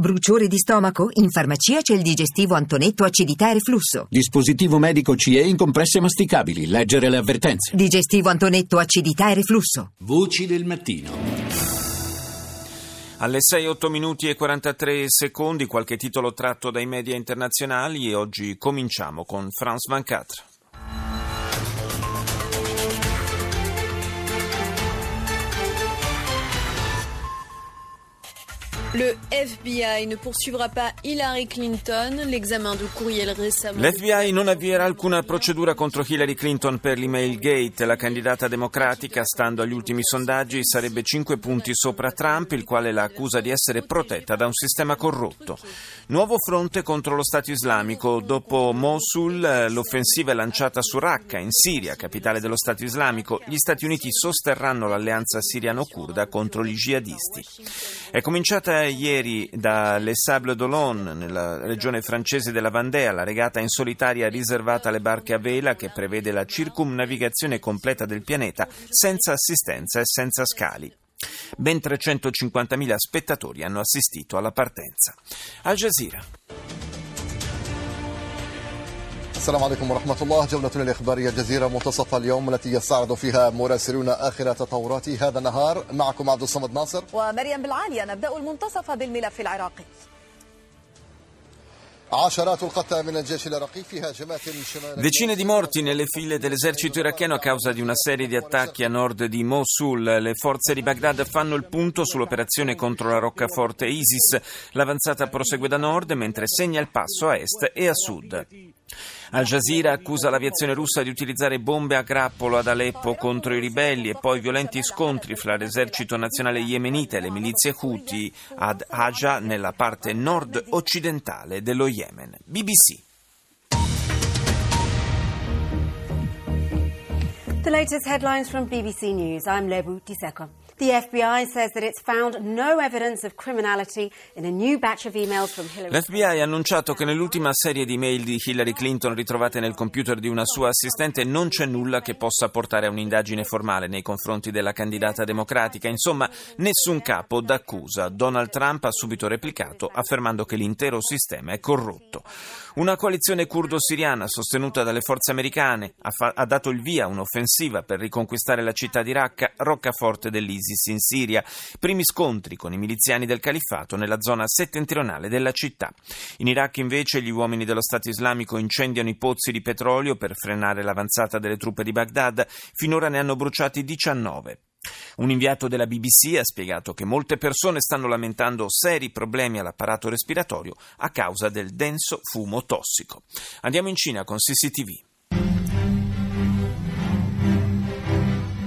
Bruciore di stomaco? In farmacia c'è il digestivo Antonetto acidità e reflusso. Dispositivo medico CE in compresse masticabili. Leggere le avvertenze. Digestivo Antonetto acidità e reflusso. Voci del mattino. Alle 6, 8 minuti e 43 secondi, qualche titolo tratto dai media internazionali e oggi cominciamo con France 24. Le FBI ne poursuivra pas Hillary Clinton. L'examen de courriel récemment. L'FBI non avvierà alcuna procedura contro Hillary Clinton per l'email gate. La candidata democratica, stando agli ultimi sondaggi, sarebbe 5 punti sopra Trump, il quale la accusa di essere protetta da un sistema corrotto. Nuovo fronte contro lo Stato islamico. Dopo Mosul, l'offensiva è lanciata su Raqqa, in Siria, capitale dello Stato islamico. Gli Stati Uniti sosterranno l'alleanza siriano-kurda contro gli jihadisti. È cominciata ieri da Les Sables d'Olonne, nella regione francese della Vandea, la regata in solitaria riservata alle barche a vela che prevede la circumnavigazione completa del pianeta senza assistenza e senza scali. Ben 350.000 spettatori hanno assistito alla partenza. Al Jazeera. السلام عليكم ورحمة الله جولتنا الإخبارية الجزيرة منتصف اليوم التي يستعرض فيها مراسلون آخر تطورات هذا النهار معكم عبد الصمد ناصر ومريم بالعالية نبدأ المنتصف بالملف العراقي Decine di morti nelle file dell'esercito iracheno a causa di una serie di attacchi a nord di Mosul. Le forze di Baghdad fanno il punto sull'operazione contro la roccaforte ISIS. L'avanzata prosegue da nord mentre segna il passo a est e a sud. Al Jazeera accusa l'aviazione russa di utilizzare bombe a grappolo ad Aleppo contro i ribelli e poi violenti scontri fra l'esercito nazionale yemenita e le milizie Houthi ad Aja nella parte nord-occidentale dello Yemen. BBC. The latest headlines from BBC News. I'm Lebu Diseko. The FBI says that it's found no evidence of criminality in a new batch of emails from Hillary L'FBI ha annunciato che nell'ultima serie di mail di Hillary Clinton ritrovate nel computer di una sua assistente non c'è nulla che possa portare a un'indagine formale nei confronti della candidata democratica. Insomma, nessun capo d'accusa. Donald Trump ha subito replicato affermando che l'intero sistema è corrotto. Una coalizione curdo-siriana sostenuta dalle forze americane ha, fa- ha dato il via a un'offensiva per riconquistare la città di Raqqa, roccaforte dell'ISIS in Siria. Primi scontri con i miliziani del califfato nella zona settentrionale della città. In Iraq invece gli uomini dello Stato islamico incendiano i pozzi di petrolio per frenare l'avanzata delle truppe di Baghdad. Finora ne hanno bruciati 19. Un inviato della BBC ha spiegato che molte persone stanno lamentando seri problemi all'apparato respiratorio a causa del denso fumo tossico. Andiamo in Cina con CCTV.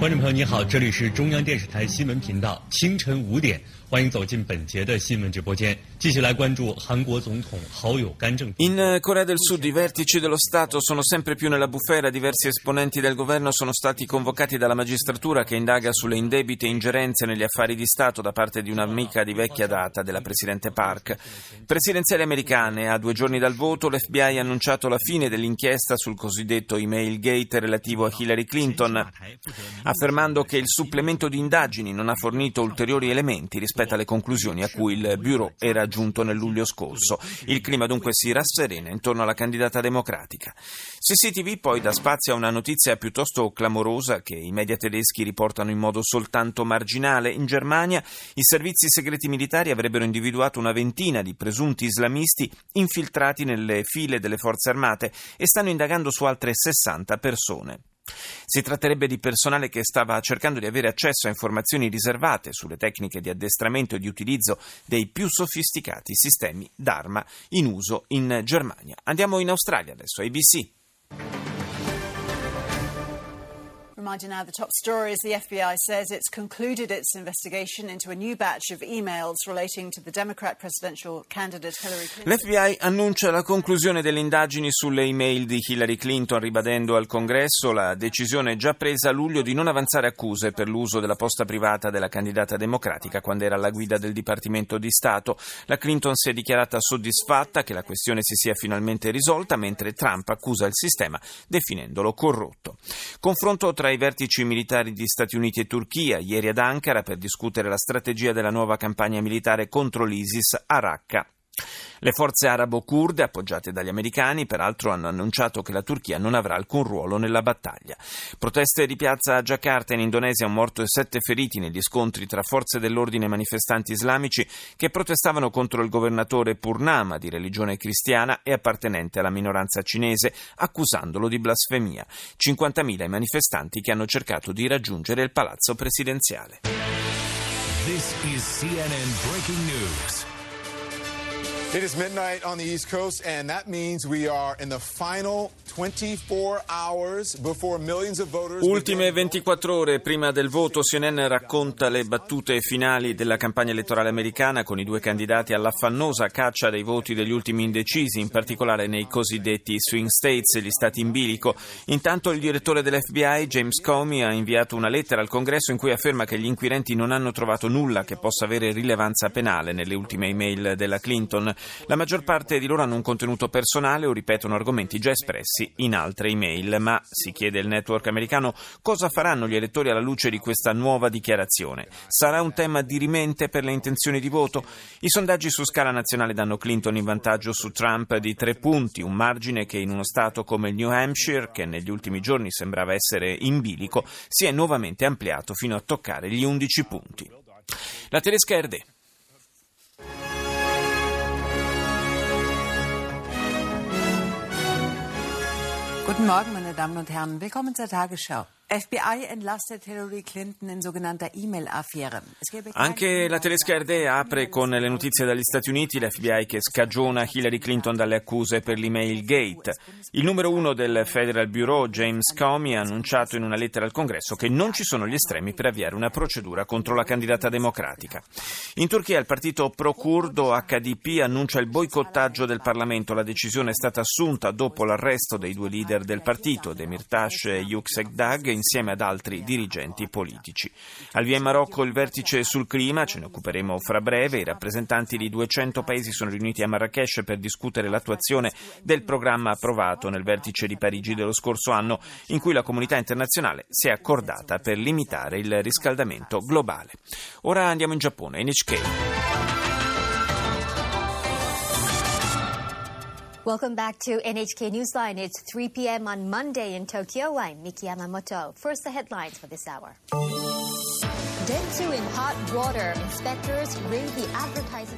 观众朋友，你好，这里是中央电视台新闻频道，清晨五点，欢迎走进本节的新闻直播间，继续来关注韩国总统好友干政。 In Corea del Sud i vertici dello Stato sono sempre più nella bufera, diversi esponenti del governo sono stati convocati dalla magistratura che indaga sulle indebite ingerenze negli affari di Stato da parte di un'amica di vecchia data della Presidente Park. Presidenziali americane, a due giorni dal voto, l'FBI ha annunciato la fine dell'inchiesta sul cosiddetto email gate relativo a Hillary Clinton, affermando che il supplemento di indagini non ha fornito ulteriori elementi rispetto alle conclusioni a cui il Bureau era giunto nel luglio scorso. Il clima dunque si rasserena intorno alla candidata democratica. CCTV poi dà spazio a una notizia piuttosto clamorosa che i media tedeschi riportano in modo soltanto marginale. In Germania i servizi segreti militari avrebbero individuato una ventina di presunti islamisti infiltrati nelle file delle forze armate e stanno indagando su altre 60 persone. Si tratterebbe di personale che stava cercando di avere accesso a informazioni riservate sulle tecniche di addestramento e di utilizzo dei più sofisticati sistemi d'arma in uso in Germania. Andiamo in Australia adesso, ABC. Remind you now the top stories. The FBI says it's concluded its investigation into a new batch of emails relating to the Democrat presidential candidate Hillary Clinton. L'FBI annuncia la conclusione delle indagini sulle email di Hillary Clinton, ribadendo al Congresso la decisione già presa a luglio di non avanzare accuse per l'uso della posta privata della candidata democratica quando era alla guida del Dipartimento di Stato. La Clinton si è dichiarata soddisfatta che la questione si sia finalmente risolta, mentre Trump accusa il sistema definendolo corrotto. Confronto tra i vertici militari di Stati Uniti e Turchia, ieri ad Ankara, per discutere la strategia della nuova campagna militare contro l'ISIS a Raqqa. Le forze arabo-kurde, appoggiate dagli americani, peraltro hanno annunciato che la Turchia non avrà alcun ruolo nella battaglia. Proteste di piazza a Jakarta in Indonesia, un morto e sette feriti negli scontri tra forze dell'ordine e manifestanti islamici che protestavano contro il governatore Purnama, di religione cristiana e appartenente alla minoranza cinese, accusandolo di blasfemia. 50.000 i manifestanti che hanno cercato di raggiungere il palazzo presidenziale. It is midnight on the East Coast, and that means we are in the final 24 hours before millions of voters. Ultime 24 ore prima del voto, CNN racconta le battute finali della campagna elettorale americana con i due candidati all'affannosa caccia dei voti degli ultimi indecisi, in particolare nei cosiddetti swing states, gli stati in bilico. Intanto il direttore dell'FBI, James Comey, ha inviato una lettera al Congresso in cui afferma che gli inquirenti non hanno trovato nulla che possa avere rilevanza penale nelle ultime email della Clinton. La maggior parte di loro hanno un contenuto personale o ripetono argomenti già espressi in altre email, ma si chiede il network americano cosa faranno gli elettori alla luce di questa nuova dichiarazione. Sarà un tema dirimente per le intenzioni di voto? I sondaggi su scala nazionale danno Clinton in vantaggio su Trump di tre punti, un margine che in uno stato come il New Hampshire, che negli ultimi giorni sembrava essere in bilico, si è nuovamente ampliato fino a toccare gli 11 punti. La tedesca RD. Guten Morgen, meine Damen und Herren. Willkommen zur Tagesschau. FBI entlastet Hillary Clinton in sogenannter E-Mail-Affäre. Anche la tedesca RD apre con le notizie dagli Stati Uniti, l'FBI che scagiona Hillary Clinton dalle accuse per l'email gate. Il numero uno del Federal Bureau, James Comey, ha annunciato in una lettera al Congresso che non ci sono gli estremi per avviare una procedura contro la candidata democratica. In Turchia il partito pro-curdo HDP annuncia il boicottaggio del Parlamento. La decisione è stata assunta dopo l'arresto dei due leader del partito, Demirtas e Yüksekdag, insieme ad altri dirigenti politici. Al via in Marocco il vertice sul clima, ce ne occuperemo fra breve, i rappresentanti di 200 paesi sono riuniti a Marrakesh per discutere l'attuazione del programma approvato nel vertice di Parigi dello scorso anno, in cui la comunità internazionale si è accordata per limitare il riscaldamento globale. Ora andiamo in Giappone, NHK. Welcome back to NHK Newsline. It's 3 p.m. on Monday in Tokyo. I'm Miki Yamamoto. First, the headlines for this hour.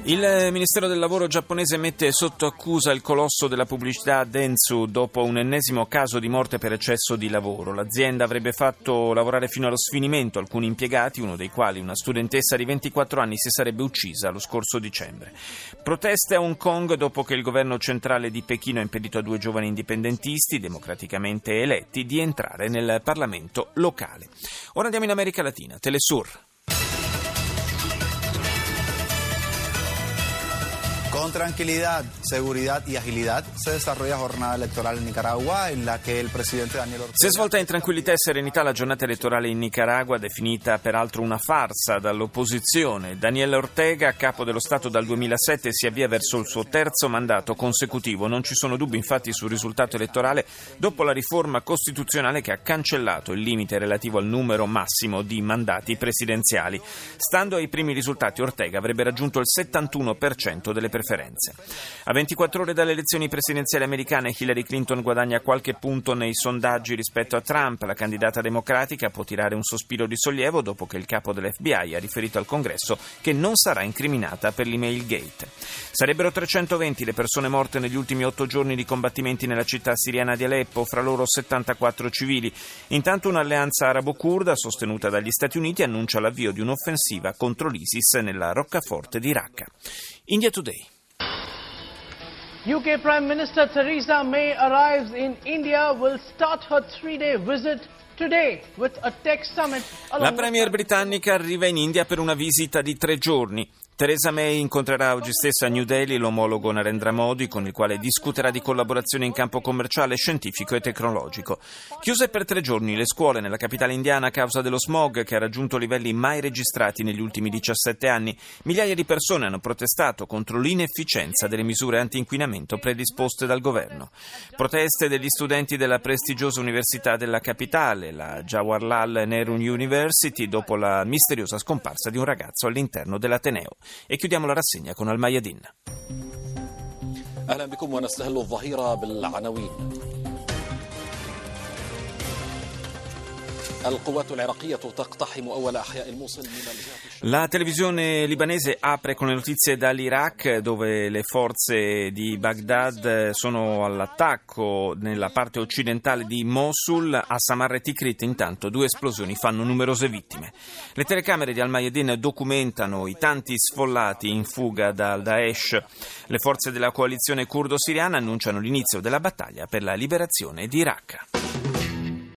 Il Ministero del Lavoro giapponese mette sotto accusa il colosso della pubblicità Dentsu dopo un ennesimo caso di morte per eccesso di lavoro. L'azienda avrebbe fatto lavorare fino allo sfinimento alcuni impiegati, uno dei quali una studentessa di 24 anni si sarebbe uccisa lo scorso dicembre. Proteste a Hong Kong dopo che il governo centrale di Pechino ha impedito a due giovani indipendentisti, democraticamente eletti, di entrare nel Parlamento locale. Ora andiamo in America Latina. Telesur. Con tranquilidad, seguridad y agilidad se desarrolla jornada electoral en Nicaragua en la que el presidente Daniel Ortega... Si è svolta in tranquillità e serenità la giornata elettorale in Nicaragua, definita peraltro una farsa dall'opposizione. Daniel Ortega, capo dello Stato dal 2007, si avvia verso il suo terzo mandato consecutivo. Non ci sono dubbi infatti sul risultato elettorale dopo la riforma costituzionale che ha cancellato il limite relativo al numero massimo di mandati presidenziali. Stando ai primi risultati, Ortega avrebbe raggiunto il 71% delle preferenze preferenze. A 24 ore dalle elezioni presidenziali americane, Hillary Clinton guadagna qualche punto nei sondaggi rispetto a Trump. La candidata democratica può tirare un sospiro di sollievo dopo che il capo dell'FBI ha riferito al Congresso che non sarà incriminata per l'email gate. Sarebbero 320 le persone morte negli ultimi otto giorni di combattimenti nella città siriana di Aleppo, fra loro 74 civili. Intanto un'alleanza arabo-kurda sostenuta dagli Stati Uniti annuncia l'avvio di un'offensiva contro l'ISIS nella roccaforte di Raqqa. India Today. UK Prime Minister Theresa May arrives in India, will start her three-day visit today with a tech summit. La premier britannica arriva in India per una visita di tre giorni. Theresa May incontrerà oggi stesso a New Delhi l'omologo Narendra Modi con il quale discuterà di collaborazione in campo commerciale, scientifico e tecnologico. Chiuse per tre giorni le scuole nella capitale indiana a causa dello smog che ha raggiunto livelli mai registrati negli ultimi 17 anni, migliaia di persone hanno protestato contro l'inefficienza delle misure anti-inquinamento predisposte dal governo. Proteste degli studenti della prestigiosa università della capitale, la Jawaharlal Nehru University, dopo la misteriosa scomparsa di un ragazzo all'interno dell'Ateneo. E chiudiamo la rassegna con Al Mayadin. La televisione libanese apre con le notizie dall'Iraq dove le forze di Baghdad sono all'attacco nella parte occidentale di Mosul. A Samar e Tikrit intanto due esplosioni fanno numerose vittime. Le telecamere di Al-Mayadin documentano i tanti sfollati in fuga dal Daesh. Le forze della coalizione curdo-siriana annunciano l'inizio della battaglia per la liberazione di Raqqa.